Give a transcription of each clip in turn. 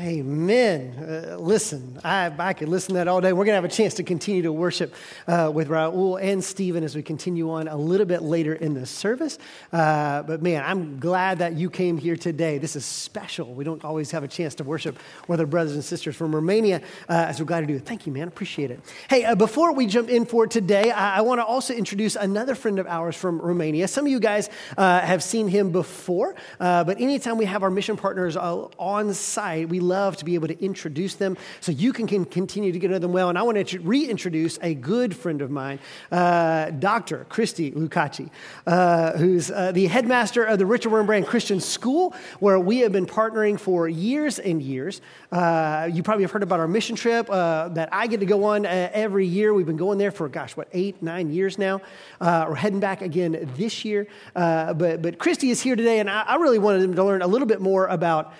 Amen. Uh, listen, I, I could listen to that all day. We're going to have a chance to continue to worship uh, with Raul and Stephen as we continue on a little bit later in the service. Uh, but man, I'm glad that you came here today. This is special. We don't always have a chance to worship with our brothers and sisters from Romania, uh, so we're glad to do it. Thank you, man. Appreciate it. Hey, uh, before we jump in for today, I, I want to also introduce another friend of ours from Romania. Some of you guys uh, have seen him before, but anytime we have our mission partners on site, we love to be able to introduce them so you can, can continue to get to know them well. And I want to reintroduce a good friend of mine, uh, Dr. Christy Lucacci, uh, who's uh, the headmaster of the Richard Wurmbrand Christian School, where we have been partnering for years and years. Uh, you probably have heard about our mission trip uh, that I get to go on uh, every year. We've been going there for, gosh, what, eight, nine years now. we're heading back again this year. but, but Christy is here today, and I, I really wanted him to learn a little bit more about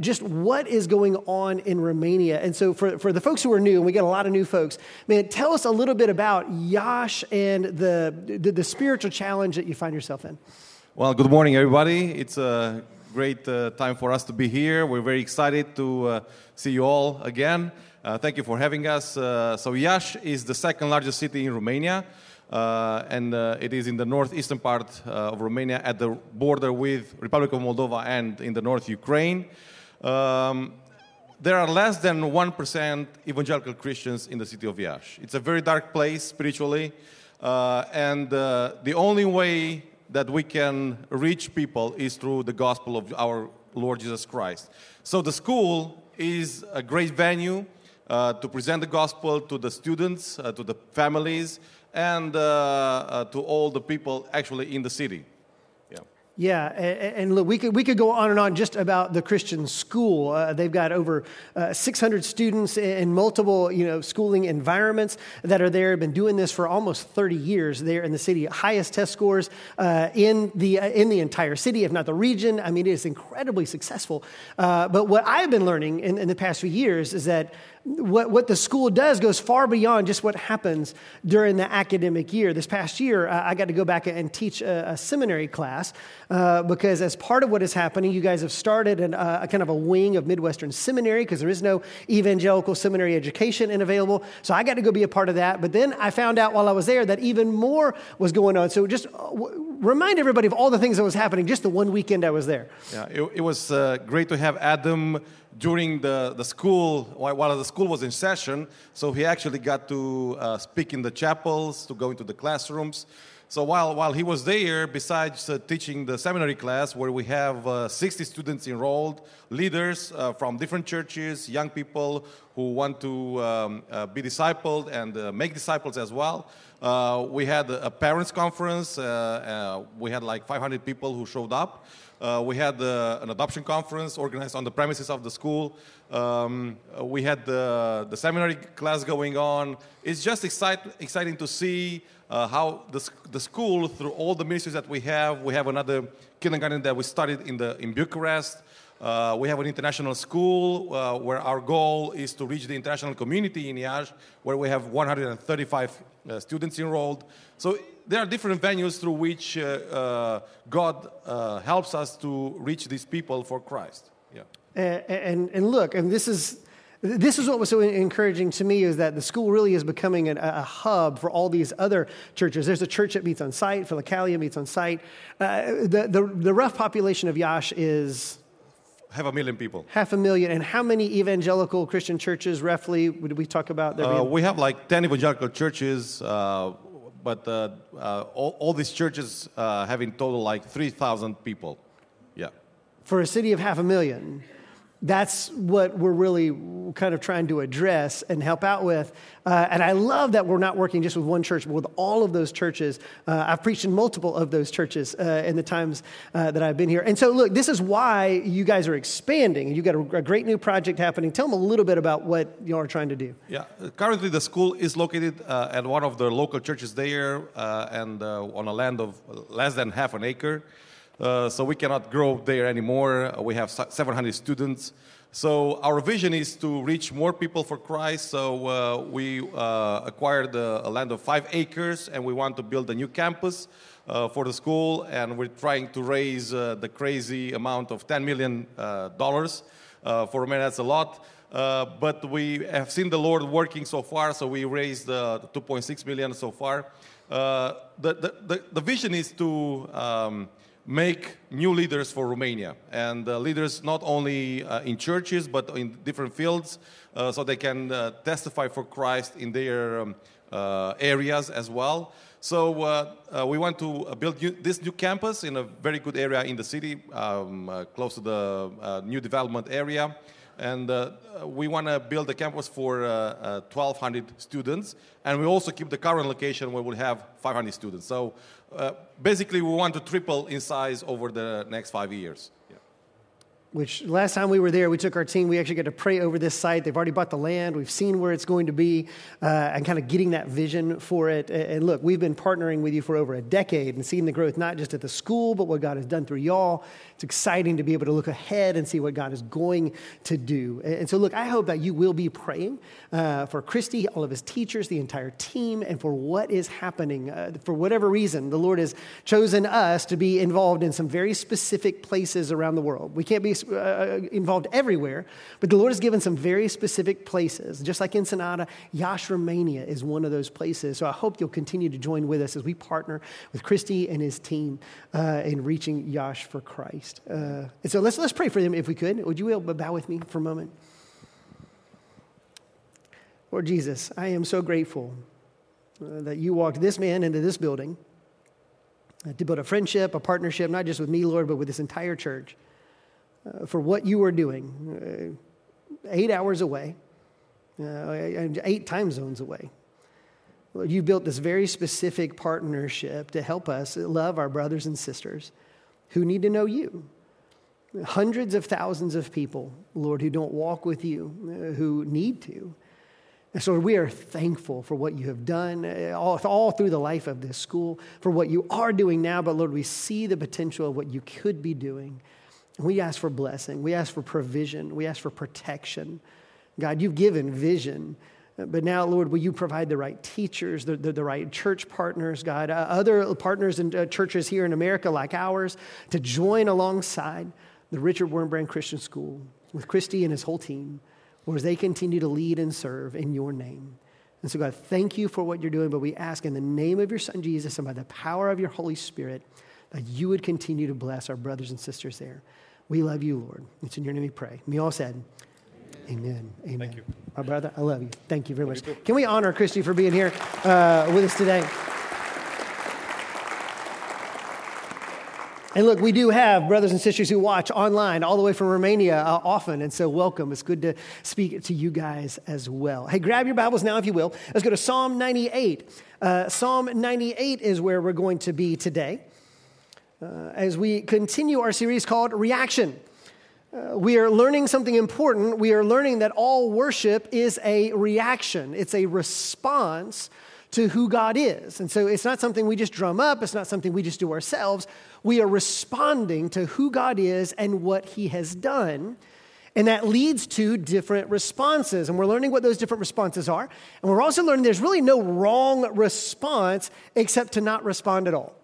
just what is going on in Romania. And so, for, for the folks who are new, and we got a lot of new folks, man, tell us a little bit about Iași and the, the, the spiritual challenge that you find yourself in. Well, good morning, everybody. It's a great uh, time for us to be here. We're very excited to uh, see you all again. Uh, thank you for having us. Uh, so, Iași is the second largest city in Romania. Uh, and uh, it is in the northeastern part of Romania at the border with Republic of Moldova and in the north Ukraine. Um, there are less than 1% evangelical Christians in the city of Iași. It's a very dark place spiritually, uh, and uh, the only way that we can reach people is through the gospel of our Lord Jesus Christ. So the school is a great venue uh, to present the gospel to the students, to the families, and uh, uh, to all the people actually in the city. Yeah, and, look, we could, we could go on and on just about the Christian school. Uh, they've got over uh, 600 students in multiple, you know, schooling environments that are there. Have been doing this for almost 30 years there in the city. Highest test scores uh, in the uh, in the entire city, if not the region. I mean, it is incredibly successful. Uh, but what I've been learning in, in the past few years is that what, what the school does goes far beyond just what happens during the academic year. This past year, uh, I got to go back and teach a, a seminary class uh, because, as part of what is happening, you guys have started an, uh, a kind of a wing of Midwestern Seminary because there is no evangelical seminary education and available. So I got to go be a part of that. But then I found out while I was there that even more was going on. So just uh, remind everybody of all the things that was happening just the one weekend I was there. Yeah, it, it was uh, great to have Adam during the, the school, while the school was in session, so he actually got to uh, speak in the chapels, to go into the classrooms. So while, while he was there, besides uh, teaching the seminary class, where we have uh, 60 students enrolled, leaders uh, from different churches, young people who want to um, uh, be discipled and uh, make disciples as well, we had a parents' conference. we had like 500 people who showed up. Uh, we had uh, an adoption conference organized on the premises of the school. Um, we had the, the seminary class going on. It's just excite, exciting to see uh, how the, the school, through all the ministries that we have, we have another kindergarten that we started in, the, in Bucharest. Uh, we have an international school uh, where our goal is to reach the international community in Iași, where we have 135 uh, students enrolled. So there are different venues through which uh, uh, God uh, helps us to reach these people for Christ. Yeah. And, and, and, look, and this is. This is what was so encouraging to me is that the school really is becoming a, a hub for all these other churches. There's a church that meets on site, Philokalia meets on site. Uh, the, the, the rough population of Iași is half a million people. Half a million. And how many evangelical Christian churches, roughly, would we talk about? There uh, we have like 10 evangelical churches. Uh, but uh, uh, all, all, these churches uh, have in total like 3,000 people. Yeah. For a city of half a million that's what we're really kind of trying to address and help out with. Uh, and I love that we're not working just with one church, but with all of those churches. Uh, I've preached in multiple of those churches uh, in the times uh, that I've been here. And so, look, this is why you guys are expanding. You've got a, a great new project happening. Tell them a little bit about what you are trying to do. Yeah, currently the school is located uh, at one of the local churches there uh, and on a land of less than half an acre. Uh, so we cannot grow there anymore. Uh, we have 700 students. So our vision is to reach more people for Christ. So uh, we uh, acquired a, land of five acres, and we want to build a new campus uh, for the school. And we're trying to raise the crazy amount of 10 million dollars. For me, that's a lot. But we have seen the Lord working so far, so we raised uh, 2.6 million so far. The, the, the, the, vision is to um, make new leaders for Romania, and uh, leaders not only uh, in churches but in different fields, uh, so they can testify for Christ in their um, areas as well. So uh, uh, we want to build new, this new campus in a very good area in the city, um, uh, close to the new development area and uh, we want to build a campus for uh, uh, 1,200 students, and we also keep the current location where we'll have 500 students. So uh, basically, we want to triple in size over the next five years which last time we were there, we took our team, we actually got to pray over this site. They've already bought the land, we've seen where it's going to be, uh, and kind of getting that vision for it. And look, we've been partnering with you for over a decade and seeing the growth, not just at the school, but what God has done through y'all. It's exciting to be able to look ahead and see what God is going to do. And so, look, I hope that you will be praying uh, for Christy, all of his teachers, the entire team, and for what is happening. Uh, for whatever reason, the Lord has chosen us to be involved in some very specific places around the world. We can't be uh, involved everywhere, but the Lord has given some very specific places. Just like Ensenada, Iași, Romania is one of those places. So I hope you'll continue to join with us as we partner with Christy and his team uh, in reaching Iași for Christ. Uh, and so let's, let's pray for them if we could. Would you bow with me for a moment? Lord Jesus, I am so grateful uh, that you walked this man into this building uh, to build a friendship, a partnership, not just with me, Lord, but with this entire church uh, for what you are doing. Uh, eight hours away, uh, eight time zones away. You built this very specific partnership to help us love our brothers and sisters who need to know you. Hundreds of thousands of people, Lord, who don't walk with you, uh, who need to. And so we are thankful for what you have done uh, all, all through the life of this school, for what you are doing now, but Lord, we see the potential of what you could be doing. We ask for blessing. We ask for provision. We ask for protection. God, you've given vision. But now, Lord, will you provide the right teachers, the, the, the right church partners, God, uh, other partners in uh, churches here in America like ours to join alongside the Richard Wurmbrand Christian School with Christy and his whole team, as they continue to lead and serve in your name. And so, God, thank you for what you're doing, but we ask in the name of your Son, Jesus, and by the power of your Holy Spirit, that you would continue to bless our brothers and sisters there. We love you, Lord. It's in your name we pray. We all said, Amen. Amen. Thank you. My brother, I love you. Thank you very much. Can we honor Christy for being here uh, with us today? And look, we do have brothers and sisters who watch online all the way from Romania uh, often. And so, welcome. It's good to speak to you guys as well. Hey, grab your Bibles now, if you will. Let's go to Psalm 98. Uh, Psalm 98 is where we're going to be today uh, as we continue our series called Reaction. Uh, we are learning something important. We are learning that all worship is a reaction, it's a response to who God is. And so it's not something we just drum up, it's not something we just do ourselves. We are responding to who God is and what He has done. And that leads to different responses. And we're learning what those different responses are. And we're also learning there's really no wrong response except to not respond at all.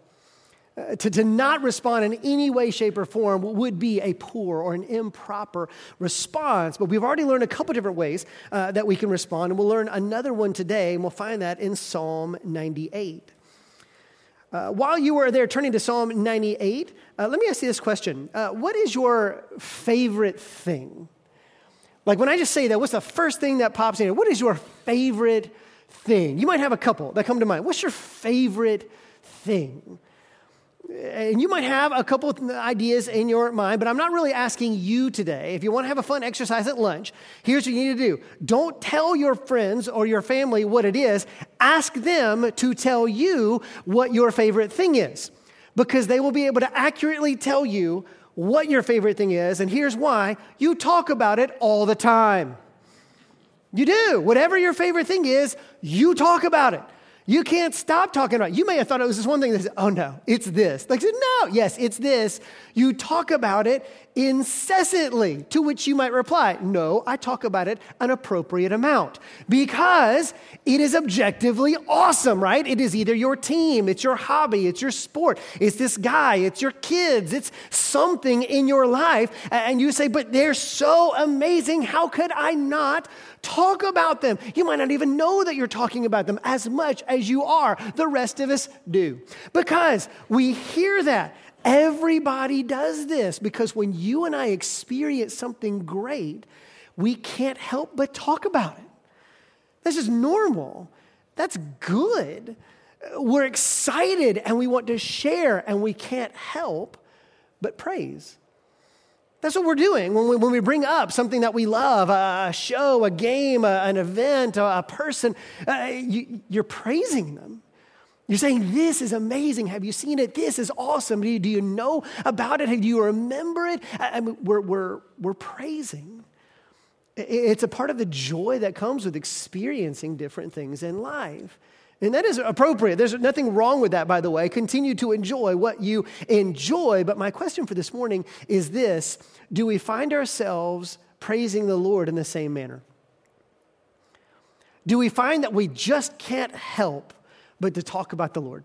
Uh, to, to not respond in any way, shape, or form would be a poor or an improper response. But we've already learned a couple different ways uh, that we can respond, and we'll learn another one today, and we'll find that in Psalm 98. Uh, while you are there turning to Psalm 98, uh, let me ask you this question uh, What is your favorite thing? Like when I just say that, what's the first thing that pops in? What is your favorite thing? You might have a couple that come to mind. What's your favorite thing? And you might have a couple of ideas in your mind, but I'm not really asking you today. If you want to have a fun exercise at lunch, here's what you need to do don't tell your friends or your family what it is, ask them to tell you what your favorite thing is, because they will be able to accurately tell you what your favorite thing is. And here's why you talk about it all the time. You do. Whatever your favorite thing is, you talk about it. You can't stop talking about it. You may have thought it was this one thing. That said, oh no, it's this. Like, no, yes, it's this. You talk about it incessantly, to which you might reply, no, I talk about it an appropriate amount because it is objectively awesome, right? It is either your team, it's your hobby, it's your sport, it's this guy, it's your kids, it's something in your life. And you say, but they're so amazing. How could I not talk about them? You might not even know that you're talking about them as much as you are. The rest of us do. Because we hear that Everybody does this because when you and I experience something great, we can't help but talk about it. This is normal. That's good. We're excited and we want to share, and we can't help but praise. That's what we're doing when we, when we bring up something that we love a show, a game, a, an event, a, a person. Uh, you, you're praising them. You're saying, This is amazing. Have you seen it? This is awesome. Do you, do you know about it? Do you remember it? I mean, we're, we're, we're praising. It's a part of the joy that comes with experiencing different things in life. And that is appropriate. There's nothing wrong with that, by the way. Continue to enjoy what you enjoy. But my question for this morning is this Do we find ourselves praising the Lord in the same manner? Do we find that we just can't help but to talk about the Lord?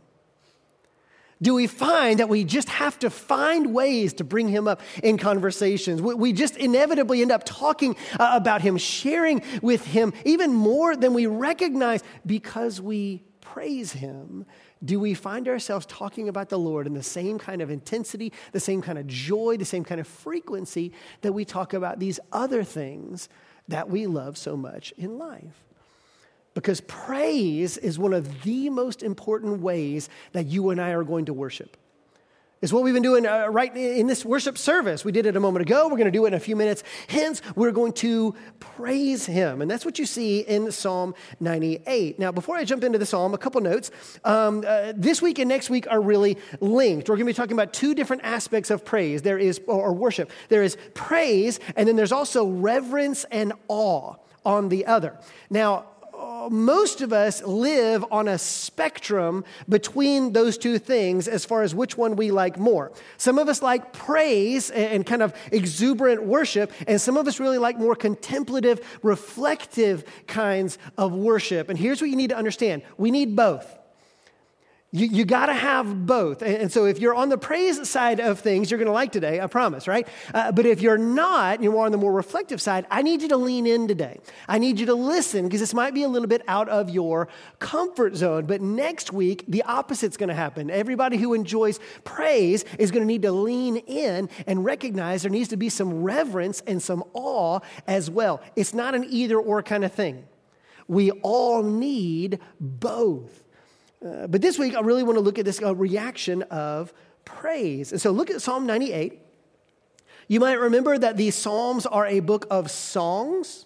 Do we find that we just have to find ways to bring him up in conversations? We just inevitably end up talking uh, about him, sharing with him even more than we recognize because we praise him. Do we find ourselves talking about the Lord in the same kind of intensity, the same kind of joy, the same kind of frequency that we talk about these other things that we love so much in life? Because praise is one of the most important ways that you and I are going to worship. It's what we've been doing uh, right in this worship service. We did it a moment ago. We're going to do it in a few minutes. Hence, we're going to praise Him. And that's what you see in Psalm 98. Now, before I jump into the psalm, a couple notes. Um, uh, this week and next week are really linked. We're going to be talking about two different aspects of praise there is, or worship. There is praise, and then there's also reverence and awe on the other. Now, most of us live on a spectrum between those two things as far as which one we like more. Some of us like praise and kind of exuberant worship, and some of us really like more contemplative, reflective kinds of worship. And here's what you need to understand we need both. You, you got to have both. And, and, so if you're on the praise side of things, you're going to like today, I promise, right? Uh, but if you're not, you're more on the more reflective side, I need you to lean in today. I need you to listen because this might be a little bit out of your comfort zone. But next week, the opposite's going to happen. Everybody who enjoys praise is going to need to lean in and recognize there needs to be some reverence and some awe as well. It's not an either or kind of thing. We all need both. Uh, but this week, I really want to look at this uh, reaction of praise. And so look at Psalm 98. You might remember that these Psalms are a book of songs.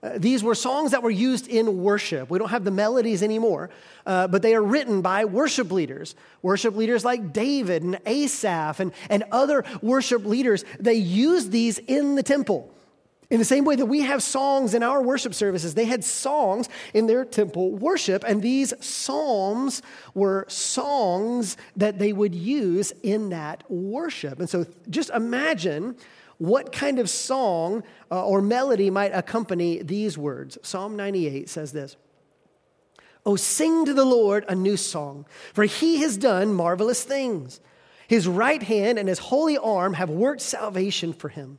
Uh, these were songs that were used in worship. We don't have the melodies anymore, uh, but they are written by worship leaders. Worship leaders like David and Asaph and, and other worship leaders. They used these in the temple. In the same way that we have songs in our worship services, they had songs in their temple worship, and these psalms were songs that they would use in that worship. And so just imagine what kind of song uh, or melody might accompany these words. Psalm 98 says this Oh, sing to the Lord a new song, for he has done marvelous things. His right hand and his holy arm have worked salvation for him.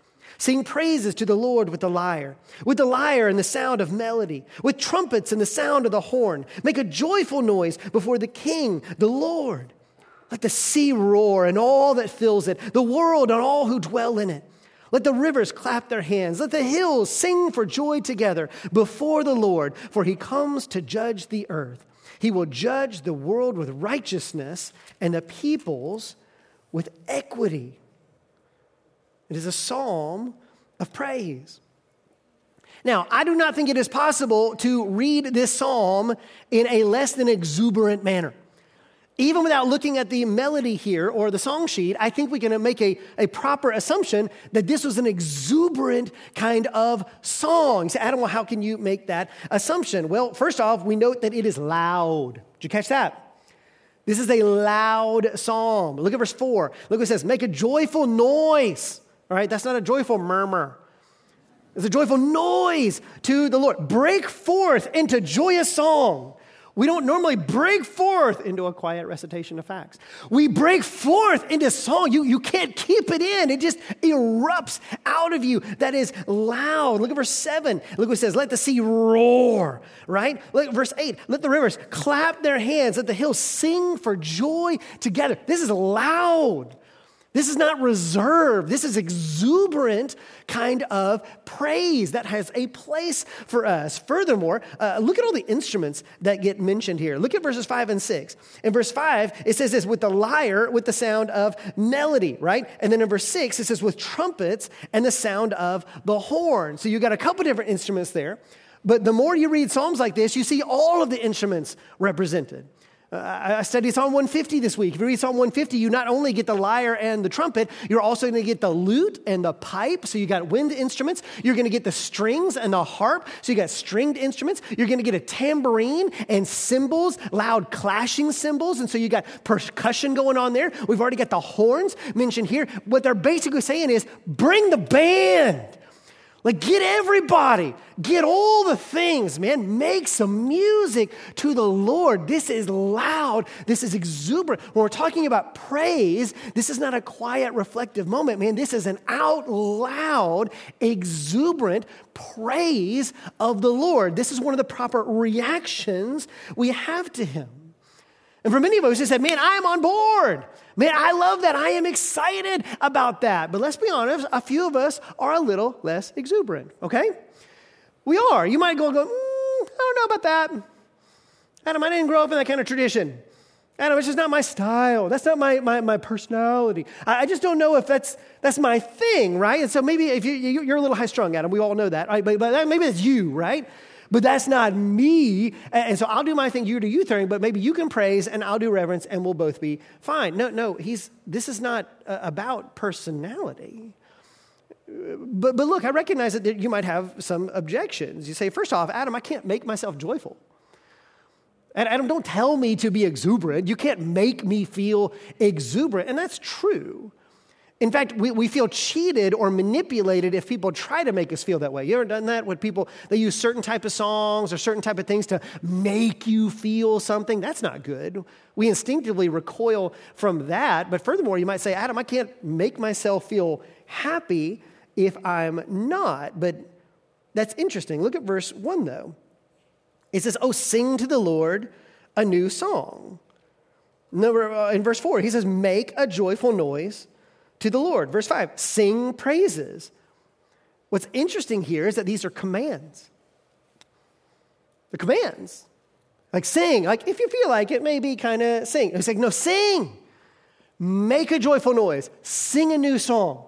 Sing praises to the Lord with the lyre, with the lyre and the sound of melody, with trumpets and the sound of the horn. Make a joyful noise before the King, the Lord. Let the sea roar and all that fills it, the world and all who dwell in it. Let the rivers clap their hands. Let the hills sing for joy together before the Lord, for he comes to judge the earth. He will judge the world with righteousness and the peoples with equity. It is a psalm of praise. Now, I do not think it is possible to read this psalm in a less than exuberant manner. Even without looking at the melody here or the song sheet, I think we can make a, a proper assumption that this was an exuberant kind of song. So, Adam, well, how can you make that assumption? Well, first off, we note that it is loud. Did you catch that? This is a loud psalm. Look at verse 4. Look what it says make a joyful noise. All right, that's not a joyful murmur. It's a joyful noise to the Lord. Break forth into joyous song. We don't normally break forth into a quiet recitation of facts. We break forth into song. You, you can't keep it in, it just erupts out of you. That is loud. Look at verse 7. Look what it says let the sea roar, right? Look at verse 8. Let the rivers clap their hands, let the hills sing for joy together. This is loud. This is not reserved. This is exuberant kind of praise that has a place for us. Furthermore, uh, look at all the instruments that get mentioned here. Look at verses five and six. In verse five, it says this with the lyre, with the sound of melody, right? And then in verse six, it says with trumpets and the sound of the horn. So you've got a couple different instruments there. But the more you read Psalms like this, you see all of the instruments represented. Uh, I studied Psalm 150 this week. If you read Psalm 150, you not only get the lyre and the trumpet, you're also going to get the lute and the pipe. So you got wind instruments. You're going to get the strings and the harp. So you got stringed instruments. You're going to get a tambourine and cymbals, loud clashing cymbals. And so you got percussion going on there. We've already got the horns mentioned here. What they're basically saying is bring the band. Like, get everybody, get all the things, man. Make some music to the Lord. This is loud, this is exuberant. When we're talking about praise, this is not a quiet, reflective moment, man. This is an out loud, exuberant praise of the Lord. This is one of the proper reactions we have to Him. And for many of us, we said, man, I am on board. Man, I love that. I am excited about that. But let's be honest, a few of us are a little less exuberant, okay? We are. You might go, go mm, I don't know about that. Adam, I didn't grow up in that kind of tradition. Adam, it's just not my style. That's not my, my, my personality. I, I just don't know if that's, that's my thing, right? And so maybe if you, you're a little high strung, Adam, we all know that, right? But, but maybe it's you, right? But that's not me. And so I'll do my thing, you do you thing, but maybe you can praise and I'll do reverence and we'll both be fine. No, no, he's, this is not uh, about personality. But, but look, I recognize that you might have some objections. You say, first off, Adam, I can't make myself joyful. And Adam, don't tell me to be exuberant. You can't make me feel exuberant. And that's true. In fact, we, we feel cheated or manipulated if people try to make us feel that way. You ever done that with people? They use certain type of songs or certain type of things to make you feel something. That's not good. We instinctively recoil from that. But furthermore, you might say, Adam, I can't make myself feel happy if I'm not. But that's interesting. Look at verse 1, though. It says, Oh, sing to the Lord a new song. Uh, in verse 4, he says, Make a joyful noise to the Lord. Verse 5 sing praises. What's interesting here is that these are commands. The commands. Like sing, like if you feel like it, maybe kind of sing. It's like, no, sing. Make a joyful noise. Sing a new song.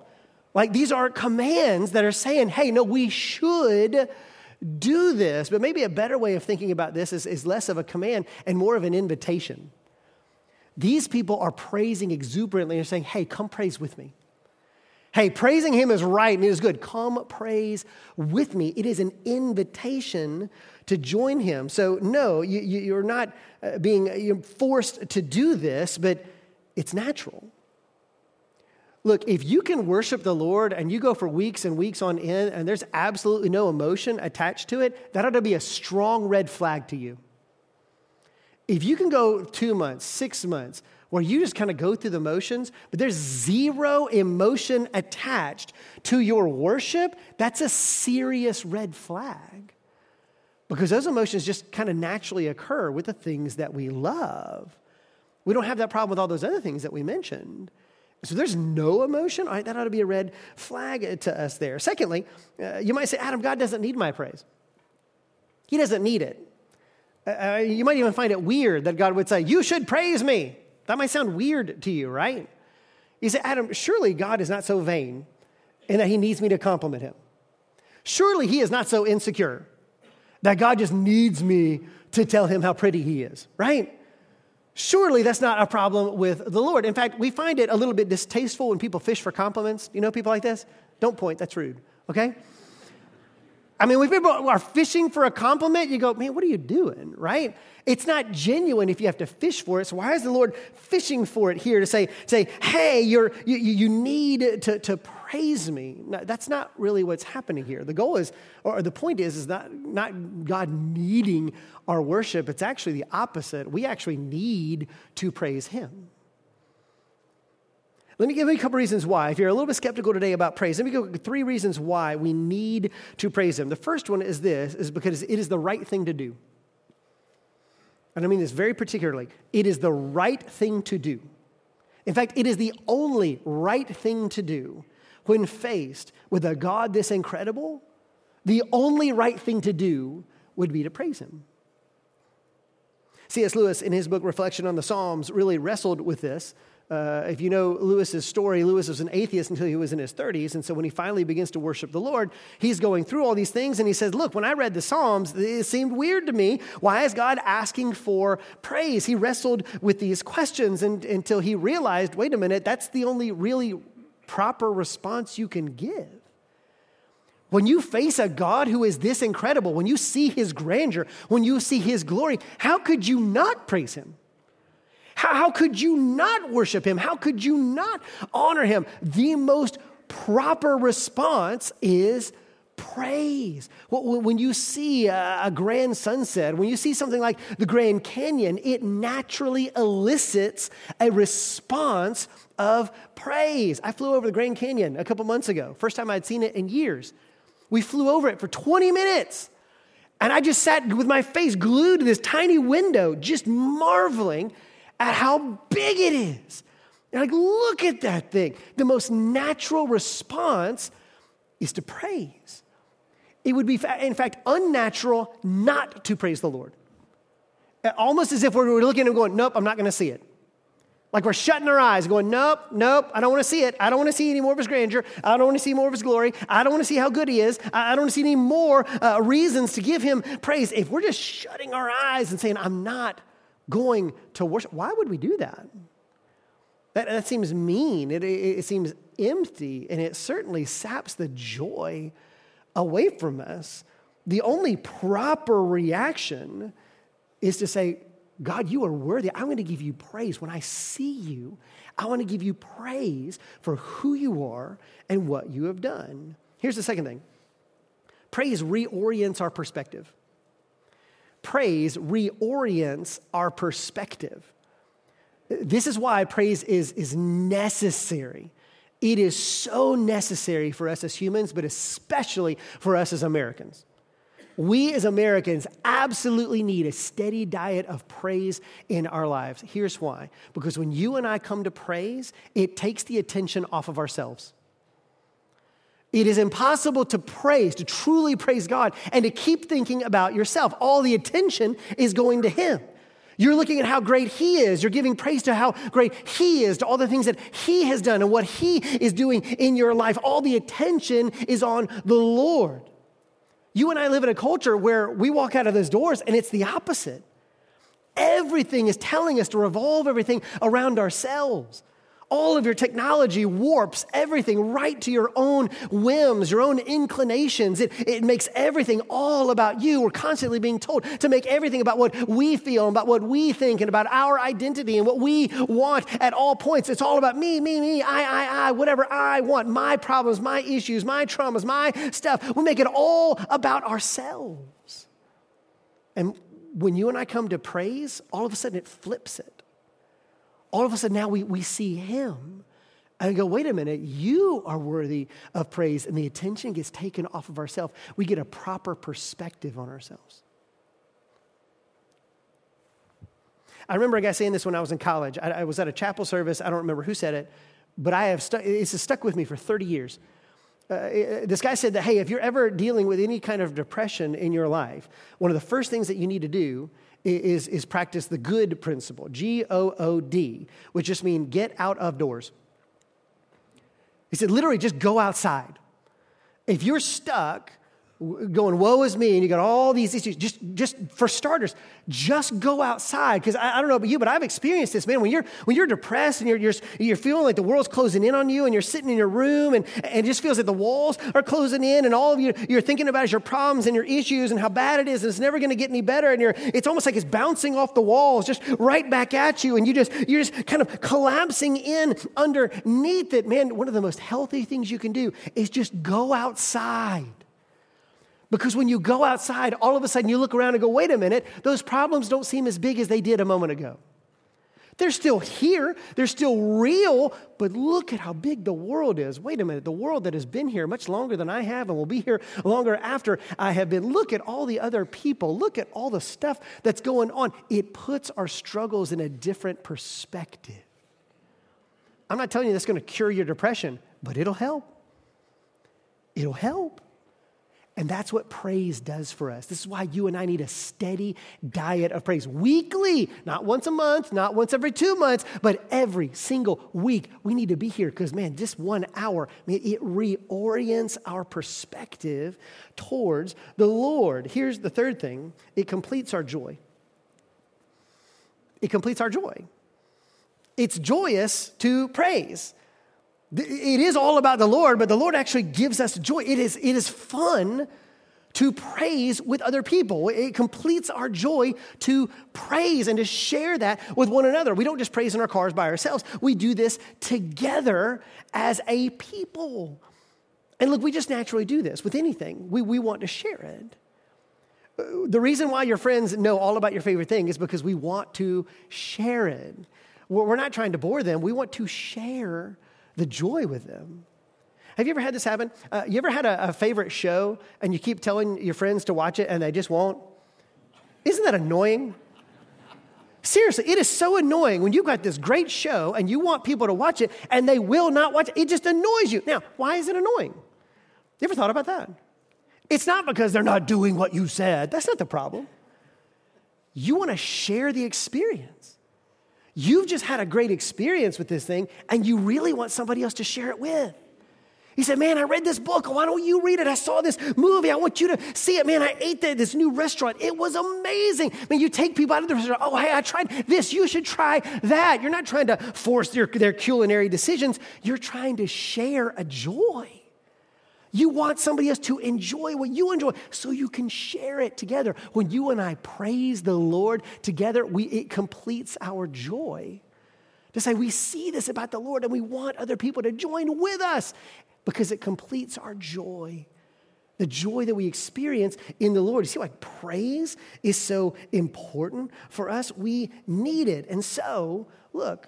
Like these are commands that are saying, hey, no, we should do this. But maybe a better way of thinking about this is, is less of a command and more of an invitation. These people are praising exuberantly and saying, Hey, come praise with me. Hey, praising him is right and it is good. Come praise with me. It is an invitation to join him. So, no, you, are not uh, being forced to do this, but it's natural. Look, if you can worship the Lord and you go for weeks and weeks on end and there's absolutely no emotion attached to it, that ought to be a strong red flag to you. If you can go two months, six months, where you just kind of go through the motions, but there's zero emotion attached to your worship, that's a serious red flag. Because those emotions just kind of naturally occur with the things that we love. We don't have that problem with all those other things that we mentioned. So there's no emotion. All right, that ought to be a red flag to us there. Secondly, uh, you might say, Adam, God doesn't need my praise. He doesn't need it. Uh, uh, you might even find it weird that God would say, You should praise me. That might sound weird to you, right? You say, Adam, surely God is not so vain and that he needs me to compliment him. Surely he is not so insecure that God just needs me to tell him how pretty he is, right? Surely that's not a problem with the Lord. In fact, we find it a little bit distasteful when people fish for compliments. You know people like this? Don't point, that's rude, okay? I mean, when people are fishing for a compliment, you go, man, what are you doing, right? It's not genuine if you have to fish for it. So why is the Lord fishing for it here to say, say hey, you're, you, you need to, to praise me? That's not really what's happening here. The goal is, or the point is, is not, not God needing our worship. It's actually the opposite. We actually need to praise him. Let me give you a couple reasons why. If you're a little bit skeptical today about praise, let me give three reasons why we need to praise Him. The first one is this: is because it is the right thing to do. And I mean this very particularly. It is the right thing to do. In fact, it is the only right thing to do when faced with a God this incredible. The only right thing to do would be to praise Him. C.S. Lewis, in his book Reflection on the Psalms, really wrestled with this. Uh, if you know Lewis's story, Lewis was an atheist until he was in his 30s. And so when he finally begins to worship the Lord, he's going through all these things and he says, Look, when I read the Psalms, it seemed weird to me. Why is God asking for praise? He wrestled with these questions and, until he realized wait a minute, that's the only really proper response you can give. When you face a God who is this incredible, when you see his grandeur, when you see his glory, how could you not praise him? How, how could you not worship him? How could you not honor him? The most proper response is praise. When you see a grand sunset, when you see something like the Grand Canyon, it naturally elicits a response of praise. I flew over the Grand Canyon a couple months ago, first time I'd seen it in years. We flew over it for 20 minutes. And I just sat with my face glued to this tiny window, just marveling at how big it is. And like, look at that thing. The most natural response is to praise. It would be, in fact, unnatural not to praise the Lord. Almost as if we're looking and going, nope, I'm not going to see it. Like we're shutting our eyes, going, nope, nope, I don't want to see it. I don't want to see any more of his grandeur. I don't want to see more of his glory. I don't want to see how good he is. I don't want to see any more uh, reasons to give him praise. If we're just shutting our eyes and saying, I'm not going to worship. Why would we do that? That, that seems mean. It, it, it seems empty, and it certainly saps the joy away from us. The only proper reaction is to say, God, you are worthy. I'm going to give you praise. When I see you, I want to give you praise for who you are and what you have done. Here's the second thing praise reorients our perspective praise reorients our perspective. This is why praise is, is necessary. It is so necessary for us as humans, but especially for us as Americans. We as Americans absolutely need a steady diet of praise in our lives. Here's why because when you and I come to praise, it takes the attention off of ourselves. It is impossible to praise, to truly praise God, and to keep thinking about yourself. All the attention is going to Him. You're looking at how great He is. You're giving praise to how great He is, to all the things that He has done and what He is doing in your life. All the attention is on the Lord. You and I live in a culture where we walk out of those doors and it's the opposite. Everything is telling us to revolve everything around ourselves all of your technology warps everything right to your own whims, your own inclinations. It, it makes everything all about you. We're constantly being told to make everything about what we feel, and about what we think, and about our identity and what we want at all points. It's all about me, me, me, I, I, I, whatever I want, my problems, my issues, my traumas, my stuff. We make it all about ourselves. And when you and I come to praise, all of a sudden it flips it all of a sudden now we, we see him and go, wait a minute, you are worthy of praise. And the attention gets taken off of ourselves. We get a proper perspective on ourselves. I remember a guy saying this when I was in college. I, I was at a chapel service. I don't remember who said it, but I have stu- it's stuck with me for 30 years. Uh, this guy said that, hey, if you're ever dealing with any kind of depression in your life, one of the first things that you need to do is, is practice the good principle, G O O D, which just means get out of doors. He said, literally, just go outside. If you're stuck, going, woe is me, and you got all these issues, just, just for starters, just go outside. Because I, I, don't know about you, but I've experienced this, man. When you're, when you're depressed and you're, you're, you're feeling like the world's closing in on you and you're sitting in your room and, and it just feels like the walls are closing in and all of you, you're thinking about your problems and your issues and how bad it is and it's never going to get any better. And you're, it's almost like it's bouncing off the walls just right back at you. And you just, you're just kind of collapsing in underneath it. Man, one of the most healthy things you can do is just go outside. Because when you go outside, all of a sudden you look around and go, wait a minute, those problems don't seem as big as they did a moment ago. They're still here, they're still real, but look at how big the world is. Wait a minute, the world that has been here much longer than I have and will be here longer after I have been. Look at all the other people, look at all the stuff that's going on. It puts our struggles in a different perspective. I'm not telling you that's going to cure your depression, but it'll help. It'll help. And that's what praise does for us. This is why you and I need a steady diet of praise weekly, not once a month, not once every two months, but every single week. We need to be here because, man, just one hour, man, it reorients our perspective towards the Lord. Here's the third thing it completes our joy. It completes our joy. It's joyous to praise. It is all about the Lord, but the Lord actually gives us joy. It is, it is fun to praise with other people. It completes our joy to praise and to share that with one another. We don't just praise in our cars by ourselves, we do this together as a people. And look, we just naturally do this with anything, we, we want to share it. The reason why your friends know all about your favorite thing is because we want to share it. We're not trying to bore them, we want to share the joy with them. Have you ever had this happen? Uh, you ever had a, a favorite show and you keep telling your friends to watch it and they just won't? Isn't that annoying? Seriously, it is so annoying when you've got this great show and you want people to watch it and they will not watch it. It just annoys you. Now, why is it annoying? You ever thought about that? It's not because they're not doing what you said. That's not the problem. You want to share the experience. You've just had a great experience with this thing and you really want somebody else to share it with. He said, Man, I read this book. Why don't you read it? I saw this movie. I want you to see it. Man, I ate at this new restaurant. It was amazing. I mean, you take people out of the restaurant. Oh, hey, I tried this. You should try that. You're not trying to force their, their culinary decisions, you're trying to share a joy. You want somebody else to enjoy what you enjoy so you can share it together. When you and I praise the Lord together, we, it completes our joy. To say we see this about the Lord and we want other people to join with us because it completes our joy. The joy that we experience in the Lord. You see why praise is so important for us? We need it. And so, look,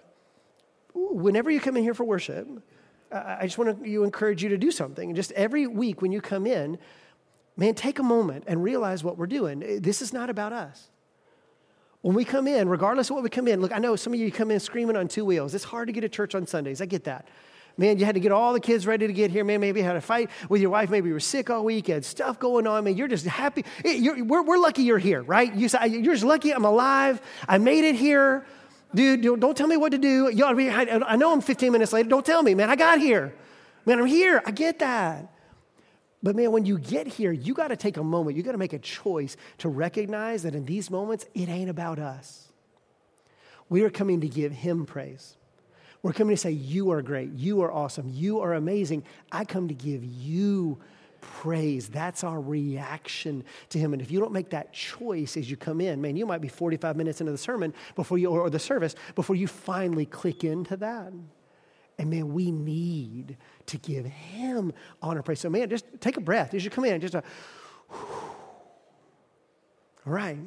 whenever you come in here for worship, I just want to encourage you to do something. And just every week when you come in, man, take a moment and realize what we're doing. Eh, this is not about us. When we come in, regardless of what we come in, look, I know some of you come in screaming on two wheels. It's hard to get to church on Sundays. I get that. Man, you had to get all the kids ready to get here. Man, maybe you had a fight with your wife. Maybe you were sick all week. You had stuff going on. Man, you're just happy. Eh, you're, we're, we're lucky you're here, right? You you're just lucky I'm alive. I made it here. Dude, don't tell me what to do. I know I'm 15 minutes late. Don't tell me, man. I got here. Man, I'm here. I get that. But man, when you get here, you got to take a moment. You got to make a choice to recognize that in these moments, it ain't about us. We are coming to give Him praise. We're coming to say, You are great. You are awesome. You are amazing. I come to give you praise. That's our reaction to Him. And if you don't make that choice as you come in, man, you might be 45 minutes into the sermon before you, or the service before you finally click into that. And man, we need to give Him honor, praise. So, man, just take a breath as you come in. Just a, all right.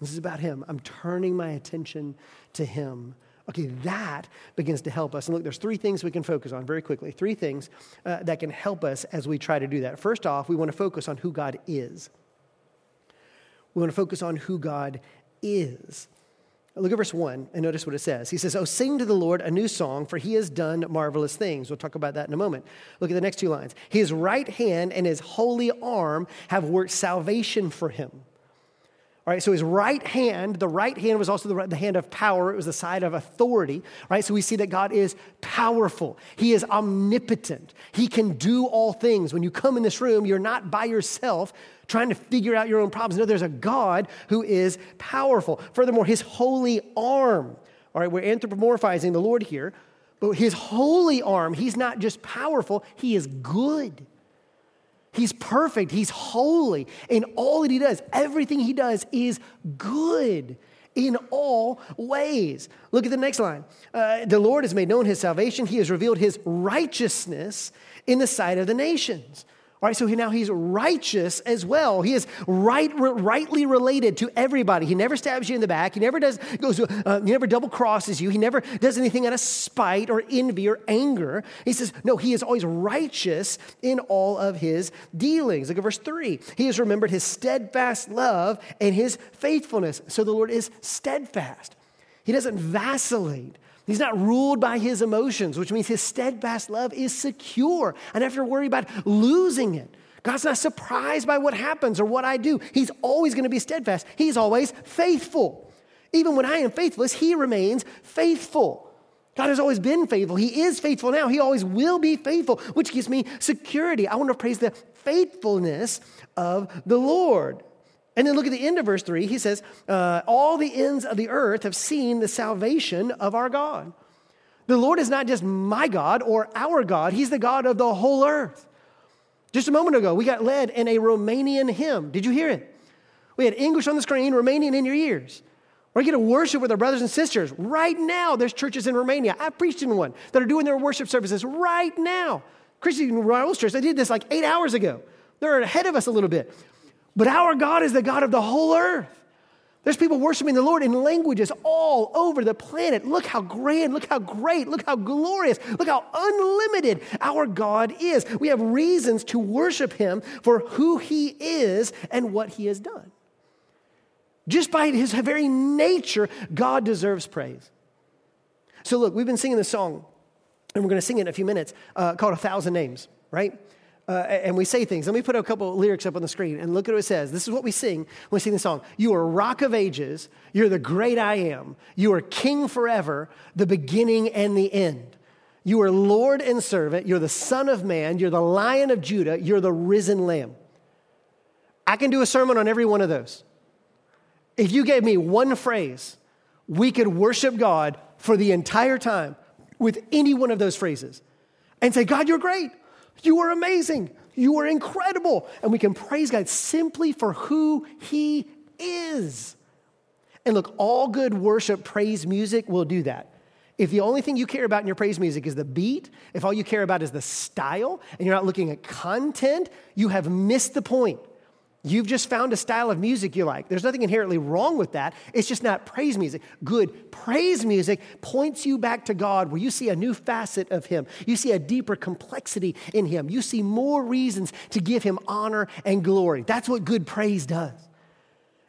This is about Him. I'm turning my attention to Him. Okay, that begins to help us. And look, there's three things we can focus on very quickly. Three things uh, that can help us as we try to do that. First off, we want to focus on who God is. We want to focus on who God is. Look at verse 1 and notice what it says. He says, Oh, sing to the Lord a new song, for he has done marvelous things. We'll talk about that in a moment. Look at the next two lines. His right hand and his holy arm have worked salvation for him. All right, so his right hand, the right hand was also the, right, the hand of power. It was the side of authority, right? So we see that God is powerful. He is omnipotent. He can do all things. When you come in this room, you're not by yourself trying to figure out your own problems. No, there's a God who is powerful. Furthermore, his holy arm. All right, we're anthropomorphizing the Lord here, but his holy arm, he's not just powerful, he is good. He's perfect. He's holy. In all that he does, everything he does is good in all ways. Look at the next line. Uh, the Lord has made known his salvation. He has revealed his righteousness in the sight of the nations. All right, so he, now he's righteous as well. He is right, rightly related to everybody. He never stabs you in the back. He never does goes. Uh, he never double crosses you. He never does anything out of spite or envy or anger. He says no. He is always righteous in all of his dealings. Look at verse three. He has remembered his steadfast love and his faithfulness. So the Lord is steadfast. He doesn't vacillate. He's not ruled by his emotions, which means his steadfast love is secure. I never have to worry about losing it. God's not surprised by what happens or what I do. He's always going to be steadfast. He's always faithful. Even when I am faithless, he remains faithful. God has always been faithful. He is faithful now. He always will be faithful, which gives me security. I want to praise the faithfulness of the Lord. And then look at the end of verse 3. He says, uh, All the ends of the earth have seen the salvation of our God. The Lord is not just my God or our God, He's the God of the whole earth. Just a moment ago, we got led in a Romanian hymn. Did you hear it? We had English on the screen, Romanian in your ears. We're going to worship with our brothers and sisters. Right now, there's churches in Romania. I preached in one that are doing their worship services right now. Christian Royal Church, they did this like eight hours ago. They're ahead of us a little bit. But our God is the God of the whole earth. There's people worshiping the Lord in languages all over the planet. Look how grand, look how great, look how glorious, look how unlimited our God is. We have reasons to worship Him for who He is and what He has done. Just by His very nature, God deserves praise. So, look, we've been singing this song, and we're going to sing it in a few minutes, uh, called A Thousand Names, right? Uh, and we say things. Let me put a couple lyrics up on the screen and look at what it says. This is what we sing when we sing the song. You are rock of ages. You're the great I am. You are king forever, the beginning and the end. You are Lord and servant. You're the Son of Man. You're the Lion of Judah. You're the risen Lamb. I can do a sermon on every one of those. If you gave me one phrase, we could worship God for the entire time with any one of those phrases and say, God, you're great. You are amazing. You are incredible. And we can praise God simply for who He is. And look, all good worship, praise music will do that. If the only thing you care about in your praise music is the beat, if all you care about is the style, and you're not looking at content, you have missed the point. You've just found a style of music you like. There's nothing inherently wrong with that. It's just not praise music. Good praise music points you back to God where you see a new facet of Him. You see a deeper complexity in Him. You see more reasons to give Him honor and glory. That's what good praise does.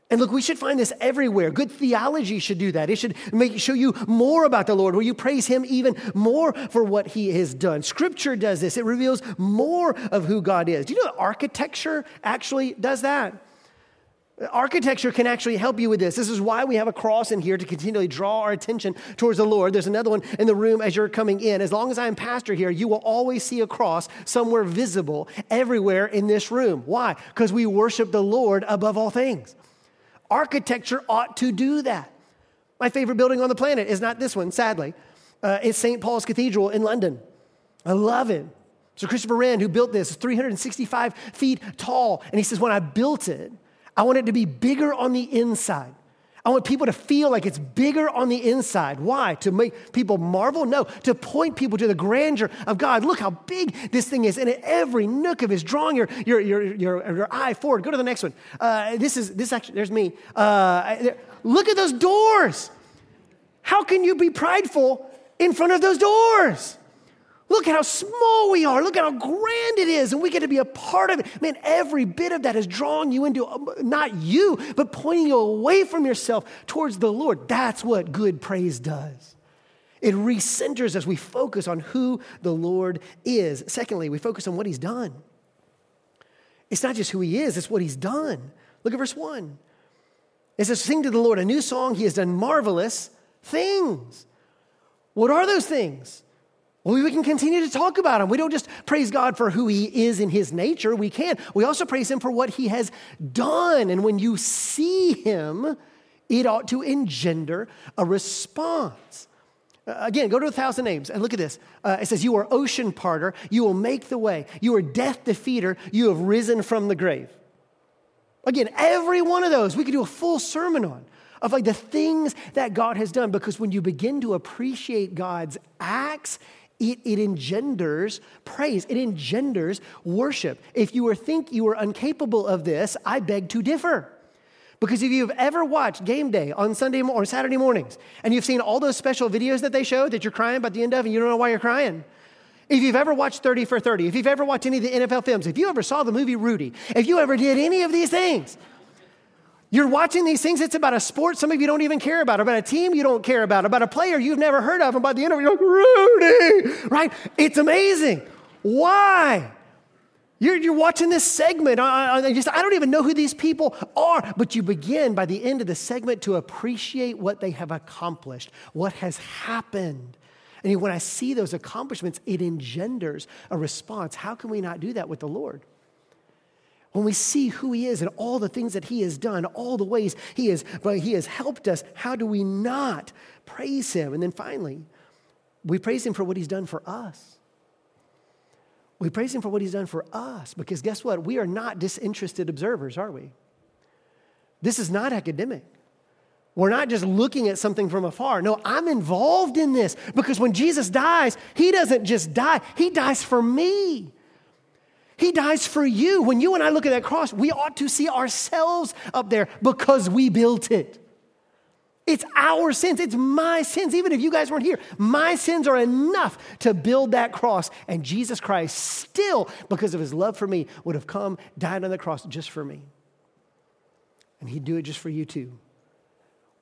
And look, we should find this everywhere. Good theology should do that. It should make, show you more about the Lord, where you praise Him even more for what He has done. Scripture does this, it reveals more of who God is. Do you know that architecture actually does that? Architecture can actually help you with this. This is why we have a cross in here to continually draw our attention towards the Lord. There's another one in the room as you're coming in. As long as I'm pastor here, you will always see a cross somewhere visible everywhere in this room. Why? Because we worship the Lord above all things. Architecture ought to do that. My favorite building on the planet is not this one, sadly. Uh, it's St. Paul's Cathedral in London. I love it. So Christopher Wren, who built this, is 365 feet tall. And he says, when I built it, I want it to be bigger on the inside. I want people to feel like it's bigger on the inside. Why? To make people marvel? No, to point people to the grandeur of God. Look how big this thing is. And every nook of his drawing your, your, your, your, your eye forward. Go to the next one. Uh, this is, this actually, there's me. Uh, look at those doors. How can you be prideful in front of those doors? Look at how small we are. Look at how grand it is. And we get to be a part of it. Man, every bit of that is drawing you into um, not you, but pointing you away from yourself towards the Lord. That's what good praise does. It recenters us. We focus on who the Lord is. Secondly, we focus on what he's done. It's not just who he is, it's what he's done. Look at verse 1. It says, Sing to the Lord a new song. He has done marvelous things. What are those things? Well, we can continue to talk about him. We don't just praise God for who he is in his nature. We can. We also praise him for what he has done. And when you see him, it ought to engender a response. Uh, again, go to a thousand names and look at this. Uh, it says, You are ocean parter. You will make the way. You are death defeater. You have risen from the grave. Again, every one of those we could do a full sermon on of like the things that God has done because when you begin to appreciate God's acts, it, it engenders praise, it engenders worship. If you were think you were incapable of this, I beg to differ. Because if you've ever watched Game Day on Sunday or Saturday mornings, and you've seen all those special videos that they show that you're crying by the end of, and you don't know why you're crying, if you've ever watched 30 for 30, if you've ever watched any of the NFL films, if you ever saw the movie Rudy, if you ever did any of these things, you're watching these things, it's about a sport some of you don't even care about, about a team you don't care about, about a player you've never heard of, and by the end of it, you're like, Rudy, right? It's amazing. Why? You're, you're watching this segment. I, I, just, I don't even know who these people are. But you begin by the end of the segment to appreciate what they have accomplished, what has happened. And when I see those accomplishments, it engenders a response. How can we not do that with the Lord? When we see who he is and all the things that he has done, all the ways he has, but he has helped us, how do we not praise him? And then finally, we praise him for what he's done for us. We praise him for what he's done for us because guess what? We are not disinterested observers, are we? This is not academic. We're not just looking at something from afar. No, I'm involved in this because when Jesus dies, he doesn't just die, he dies for me. He dies for you. When you and I look at that cross, we ought to see ourselves up there because we built it. It's our sins. It's my sins. Even if you guys weren't here, my sins are enough to build that cross. And Jesus Christ, still, because of his love for me, would have come, died on the cross just for me. And he'd do it just for you too.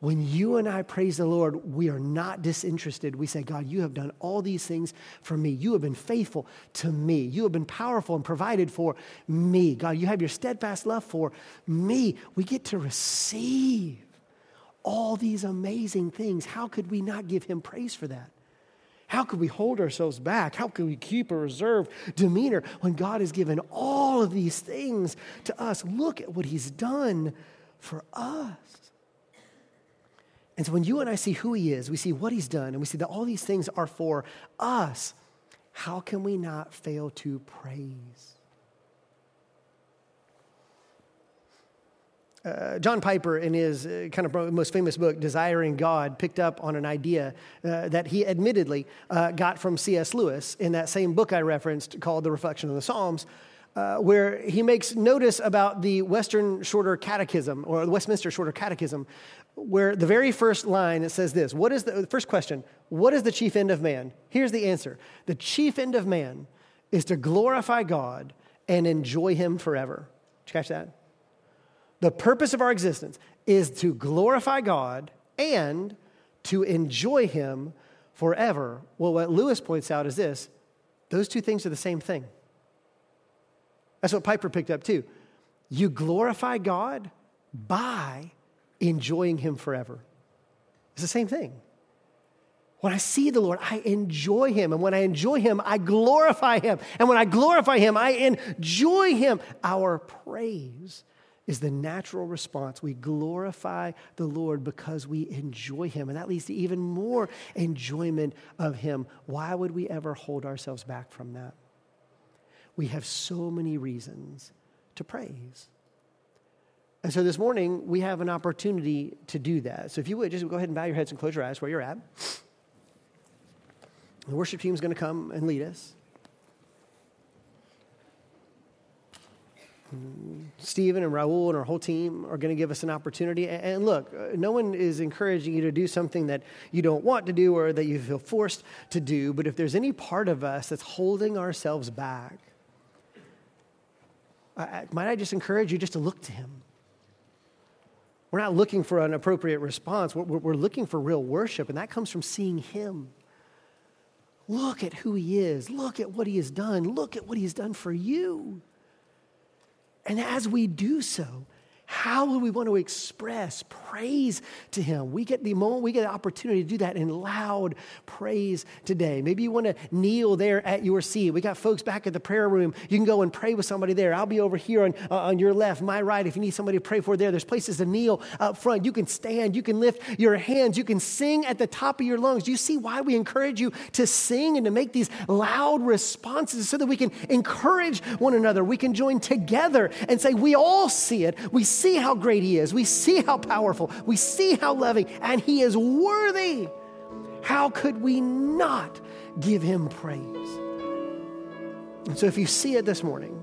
When you and I praise the Lord, we are not disinterested. We say, God, you have done all these things for me. You have been faithful to me. You have been powerful and provided for me. God, you have your steadfast love for me. We get to receive all these amazing things. How could we not give him praise for that? How could we hold ourselves back? How could we keep a reserved demeanor when God has given all of these things to us? Look at what he's done for us. And so when you and I see who he is, we see what he's done, and we see that all these things are for us, how can we not fail to praise? Uh, John Piper, in his uh, kind of most famous book, Desiring God, picked up on an idea uh, that he admittedly uh, got from C.S. Lewis in that same book I referenced called The Reflection of the Psalms, uh, where he makes notice about the Western Shorter Catechism, or the Westminster Shorter Catechism, where the very first line it says this What is the, first question? What is the chief end of man? Here's the answer The chief end of man is to glorify God and enjoy Him forever. Did you catch that? The purpose of our existence is to glorify God and to enjoy Him forever. Well, what Lewis points out is this those two things are the same thing. That's what Piper picked up too. You glorify God by enjoying Him forever. It's the same thing. When I see the Lord, I enjoy Him. And when I enjoy Him, I glorify Him. And when I glorify Him, I enjoy Him. Our praise is the natural response. We glorify the Lord because we enjoy Him. And that leads to even more enjoyment of Him. Why would we ever hold ourselves back from that? We have so many reasons to praise. And so this morning, we have an opportunity to do that. So if you would, just go ahead and bow your heads and close your eyes where you're at. The worship team is going to come and lead us. Stephen and Raul and our whole team are going to give us an opportunity. And look, uh, no one is encouraging you to do something that you don't want to do or that you feel forced to do. But if there's any part of us that's holding ourselves back, Might I just encourage you just to look to him? We're not looking for an appropriate response. We're, we're looking for real worship, and that comes from seeing him. Look at who he is. Look at what he has done. Look at what he has done for you. And as we do so, How do we want to express praise to Him? We get the moment, we get the opportunity to do that in loud praise today. Maybe you want to kneel there at your seat. We got folks back at the prayer room. You can go and pray with somebody there. I'll be over here on, uh, on your left, my right. If you need somebody to pray for there, there's places to kneel up front. You can stand, you can lift your hands, you can sing at the top of your lungs. Do you see why we encourage you to sing and to make these loud responses so that we can encourage one another? We can join together and say, We all see it. We see how great He is. We see how powerful. We see how loving, and He is worthy. How could we not give Him praise? And so, if you see it this morning,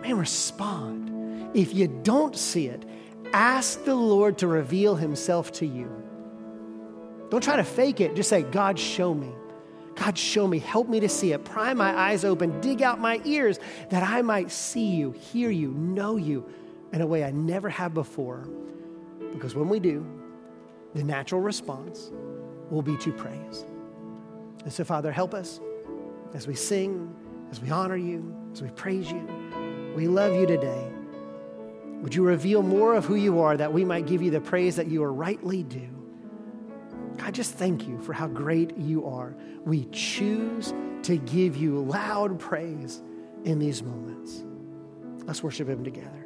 man, respond. If you don't see it, ask the Lord to reveal Himself to you. Don't try to fake it. Just say, God, show me. God, show me. Help me to see it. Pry my eyes open. Dig out my ears that I might see you, hear you, know you in a way I never have before. Because when we do, the natural response will be to praise. And so, Father, help us as we sing, as we honor you, as we praise you. We love you today. Would you reveal more of who you are that we might give you the praise that you are rightly due? God, just thank you for how great you are. We choose to give you loud praise in these moments. Let's worship Him together.